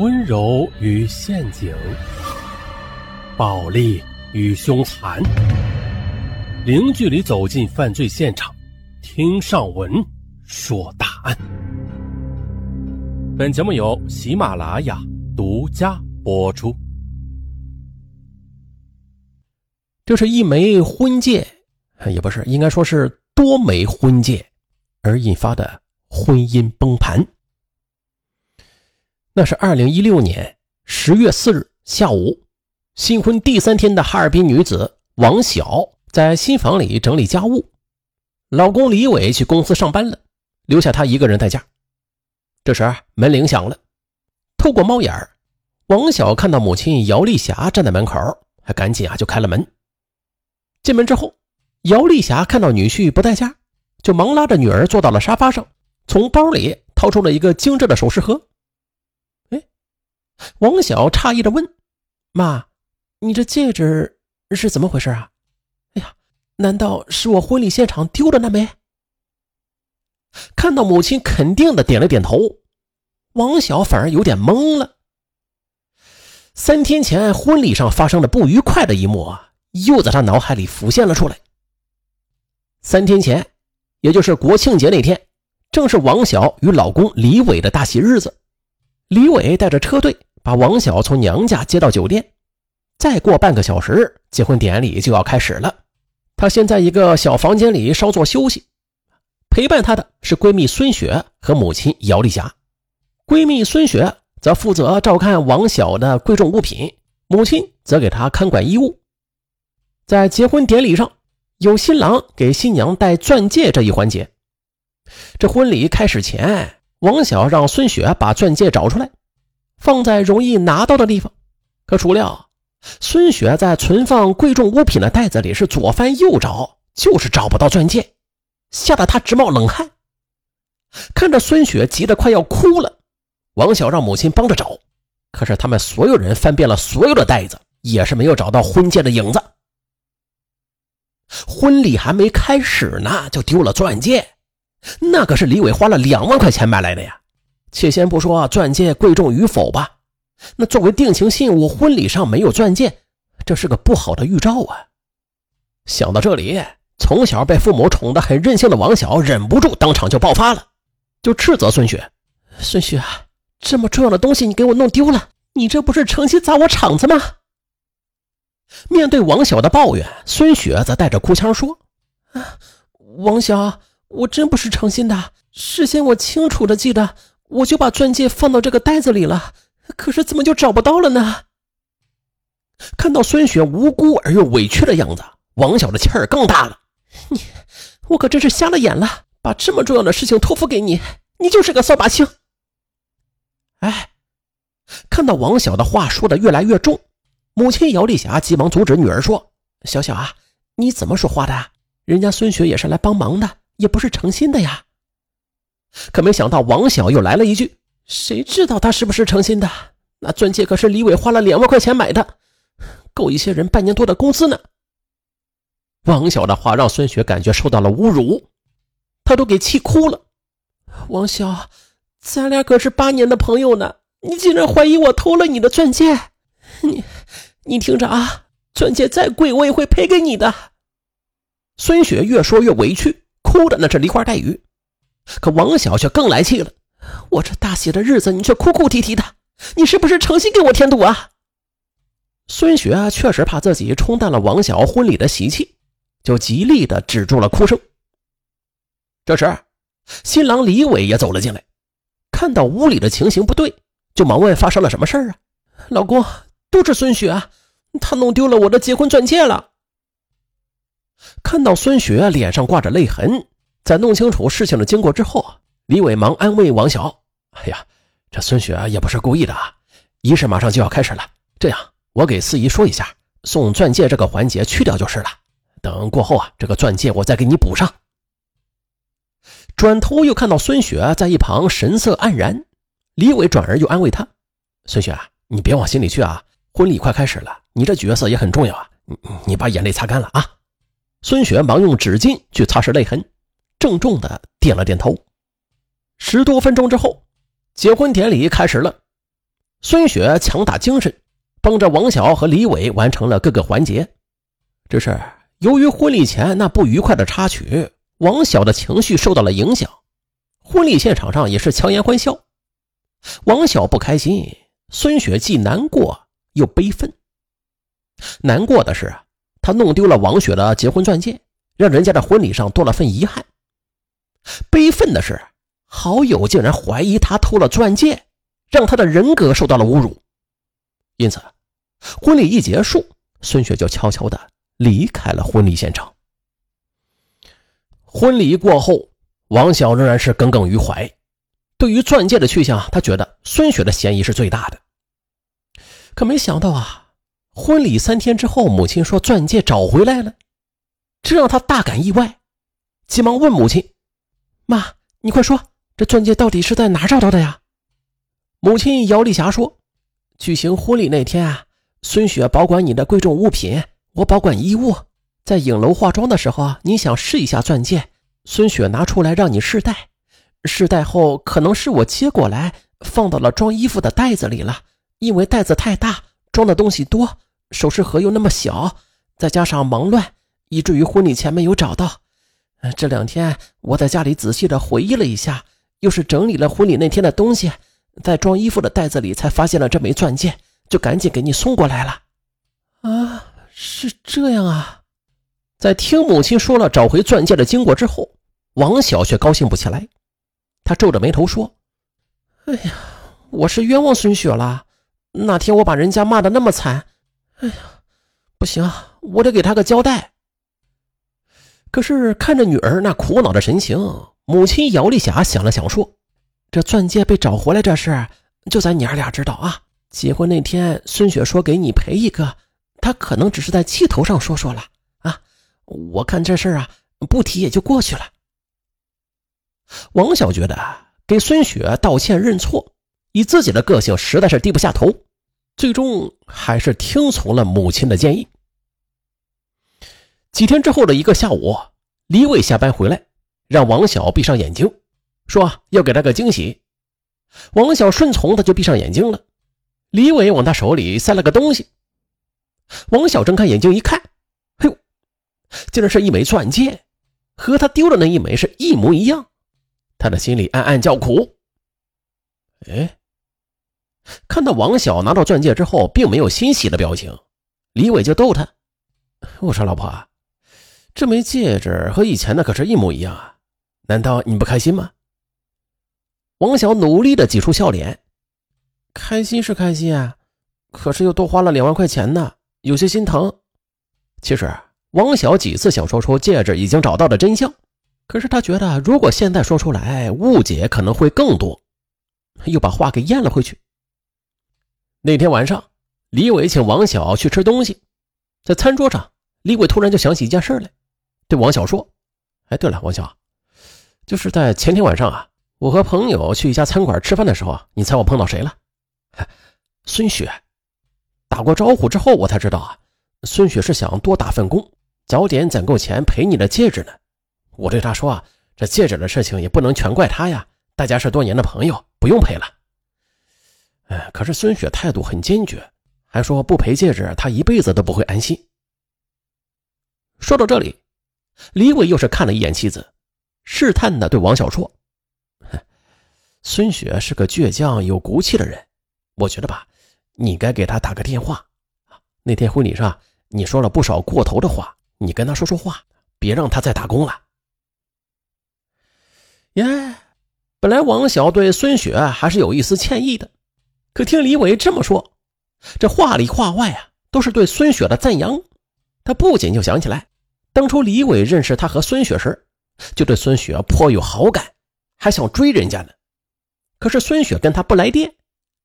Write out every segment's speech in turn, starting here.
温柔与陷阱，暴力与凶残，零距离走进犯罪现场，听上文说大案。本节目由喜马拉雅独家播出。这是一枚婚戒，也不是，应该说是多枚婚戒而引发的婚姻崩盘。那是二零一六年十月四日下午，新婚第三天的哈尔滨女子王晓在新房里整理家务，老公李伟去公司上班了，留下她一个人在家。这时门铃响了，透过猫眼儿，王晓看到母亲姚丽霞站在门口，还赶紧啊就开了门。进门之后，姚丽霞看到女婿不在家，就忙拉着女儿坐到了沙发上，从包里掏出了一个精致的首饰盒。王晓诧异的问：“妈，你这戒指是怎么回事啊？哎呀，难道是我婚礼现场丢的那枚？”看到母亲肯定的点了点头，王晓反而有点懵了。三天前婚礼上发生的不愉快的一幕啊，又在他脑海里浮现了出来。三天前，也就是国庆节那天，正是王晓与老公李伟的大喜日子，李伟带着车队。把王晓从娘家接到酒店，再过半个小时，结婚典礼就要开始了。她先在一个小房间里稍作休息，陪伴她的是闺蜜孙雪和母亲姚丽霞。闺蜜孙雪则负责照看王晓的贵重物品，母亲则给她看管衣物。在结婚典礼上，有新郎给新娘戴钻戒这一环节。这婚礼开始前，王晓让孙雪把钻戒找出来。放在容易拿到的地方，可孰料孙雪在存放贵重物品的袋子里是左翻右找，就是找不到钻戒，吓得她直冒冷汗。看着孙雪急得快要哭了，王晓让母亲帮着找，可是他们所有人翻遍了所有的袋子，也是没有找到婚戒的影子。婚礼还没开始呢，就丢了钻戒，那可是李伟花了两万块钱买来的呀。且先不说钻戒贵重与否吧，那作为定情信物，婚礼上没有钻戒，这是个不好的预兆啊！想到这里，从小被父母宠得很任性的王晓忍不住当场就爆发了，就斥责孙雪：“孙雪，这么重要的东西你给我弄丢了，你这不是诚心砸我场子吗？”面对王晓的抱怨，孙雪则带着哭腔说：“啊，王晓，我真不是诚心的，事先我清楚的记得。”我就把钻戒放到这个袋子里了，可是怎么就找不到了呢？看到孙雪无辜而又委屈的样子，王晓的气儿更大了。你，我可真是瞎了眼了，把这么重要的事情托付给你，你就是个扫把星。哎，看到王晓的话说的越来越重，母亲姚丽霞急忙阻止女儿说：“小小啊，你怎么说话的？人家孙雪也是来帮忙的，也不是诚心的呀。”可没想到，王晓又来了一句：“谁知道他是不是诚心的？那钻戒可是李伟花了两万块钱买的，够一些人半年多的工资呢。”王晓的话让孙雪感觉受到了侮辱，她都给气哭了。王晓，咱俩可是八年的朋友呢，你竟然怀疑我偷了你的钻戒？你，你听着啊，钻戒再贵我也会赔给你的。孙雪越说越委屈，哭的那是梨花带雨。可王晓却更来气了，我这大喜的日子，你却哭哭啼啼的，你是不是诚心给我添堵啊？孙雪确实怕自己冲淡了王晓婚礼的喜气，就极力的止住了哭声。这时，新郎李伟也走了进来，看到屋里的情形不对，就忙问发生了什么事啊？老公，都是孙雪啊，她弄丢了我的结婚钻戒了。看到孙雪脸上挂着泪痕。在弄清楚事情的经过之后，李伟忙安慰王晓：“哎呀，这孙雪也不是故意的啊，仪式马上就要开始了。这样，我给四姨说一下，送钻戒这个环节去掉就是了。等过后啊，这个钻戒我再给你补上。”转头又看到孙雪在一旁神色黯然，李伟转而又安慰她：“孙雪啊，你别往心里去啊，婚礼快开始了，你这角色也很重要啊，你你把眼泪擦干了啊。”孙雪忙用纸巾去擦拭泪痕。郑重的点了点头。十多分钟之后，结婚典礼开始了。孙雪强打精神，帮着王晓和李伟完成了各个环节。只是由于婚礼前那不愉快的插曲，王晓的情绪受到了影响，婚礼现场上也是强颜欢笑。王晓不开心，孙雪既难过又悲愤。难过的是，他弄丢了王雪的结婚钻戒，让人家的婚礼上多了份遗憾。悲愤的是，好友竟然怀疑他偷了钻戒，让他的人格受到了侮辱。因此，婚礼一结束，孙雪就悄悄的。离开了婚礼现场。婚礼过后，王晓仍然是耿耿于怀。对于钻戒的去向，他觉得孙雪的嫌疑是最大的。可没想到啊，婚礼三天之后，母亲说钻戒找回来了，这让他大感意外，急忙问母亲：“妈，你快说，这钻戒到底是在哪找到的呀？”母亲姚丽霞说：“举行婚礼那天啊，孙雪保管你的贵重物品。”我保管衣物，在影楼化妆的时候，你想试一下钻戒，孙雪拿出来让你试戴，试戴后可能是我接过来放到了装衣服的袋子里了，因为袋子太大，装的东西多，首饰盒又那么小，再加上忙乱，以至于婚礼前没有找到。这两天我在家里仔细的回忆了一下，又是整理了婚礼那天的东西，在装衣服的袋子里才发现了这枚钻戒，就赶紧给你送过来了。啊。是这样啊，在听母亲说了找回钻戒的经过之后，王晓却高兴不起来。他皱着眉头说：“哎呀，我是冤枉孙雪了。那天我把人家骂的那么惨，哎呀，不行，我得给他个交代。”可是看着女儿那苦恼的神情，母亲姚丽霞想了想说：“这钻戒被找回来这事，就咱娘俩知道啊。结婚那天，孙雪说给你赔一个。”他可能只是在气头上说说了啊，我看这事啊，不提也就过去了。王晓觉得给孙雪道歉认错，以自己的个性实在是低不下头，最终还是听从了母亲的建议。几天之后的一个下午，李伟下班回来，让王晓闭上眼睛，说要给他个惊喜。王晓顺从，的就闭上眼睛了。李伟往他手里塞了个东西。王小睁开眼睛一看，哎呦，竟然是一枚钻戒，和他丢的那一枚是一模一样。他的心里暗暗叫苦。哎，看到王小拿到钻戒之后，并没有欣喜的表情，李伟就逗他：“我说老婆，这枚戒指和以前的可是一模一样啊，难道你不开心吗？”王小努力的挤出笑脸：“开心是开心啊，可是又多花了两万块钱呢。”有些心疼。其实王晓几次想说出戒指已经找到的真相，可是他觉得如果现在说出来，误解可能会更多，又把话给咽了回去。那天晚上，李伟请王晓去吃东西，在餐桌上，李伟突然就想起一件事来，对王晓说：“哎，对了，王晓，就是在前天晚上啊，我和朋友去一家餐馆吃饭的时候，你猜我碰到谁了？孙雪。”打过招呼之后，我才知道啊，孙雪是想多打份工，早点攒够钱赔你的戒指呢。我对他说啊，这戒指的事情也不能全怪他呀，大家是多年的朋友，不用赔了。哎，可是孙雪态度很坚决，还说不赔戒指，她一辈子都不会安心。说到这里，李伟又是看了一眼妻子，试探的对王晓说：“孙雪是个倔强有骨气的人，我觉得吧。”你该给她打个电话！那天婚礼上你说了不少过头的话，你跟她说说话，别让她再打工了。耶，本来王晓对孙雪还是有一丝歉意的，可听李伟这么说，这话里话外啊都是对孙雪的赞扬。他不仅就想起来，当初李伟认识他和孙雪时，就对孙雪颇有好感，还想追人家呢。可是孙雪跟他不来电。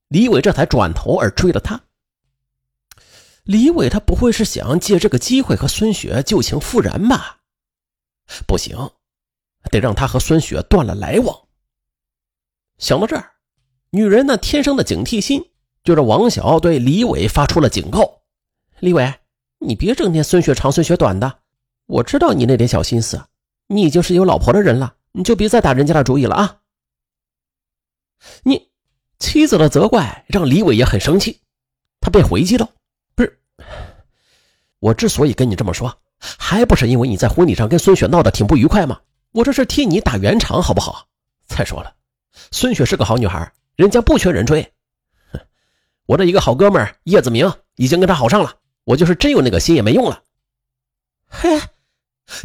李伟这才转头而追了他。李伟他不会是想借这个机会和孙雪旧情复燃吧？不行，得让他和孙雪断了来往。想到这儿，女人那天生的警惕心就让王晓对李伟发出了警告：“李伟，你别整天孙雪长孙雪短的。我知道你那点小心思，你已经是有老婆的人了，你就别再打人家的主意了啊！你。”妻子的责怪让李伟也很生气，他便回击道：“不是，我之所以跟你这么说，还不是因为你在婚礼上跟孙雪闹得挺不愉快吗？我这是替你打圆场，好不好？再说了，孙雪是个好女孩，人家不缺人追。我的一个好哥们叶子明已经跟她好上了，我就是真有那个心也没用了。”嘿，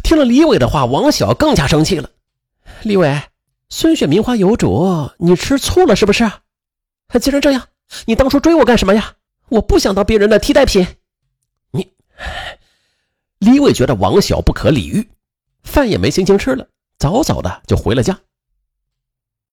听了李伟的话，王晓更加生气了。李伟，孙雪名花有主，你吃醋了是不是？既然这样，你当初追我干什么呀？我不想当别人的替代品。你，李伟觉得王晓不可理喻，饭也没心情吃了，早早的就回了家。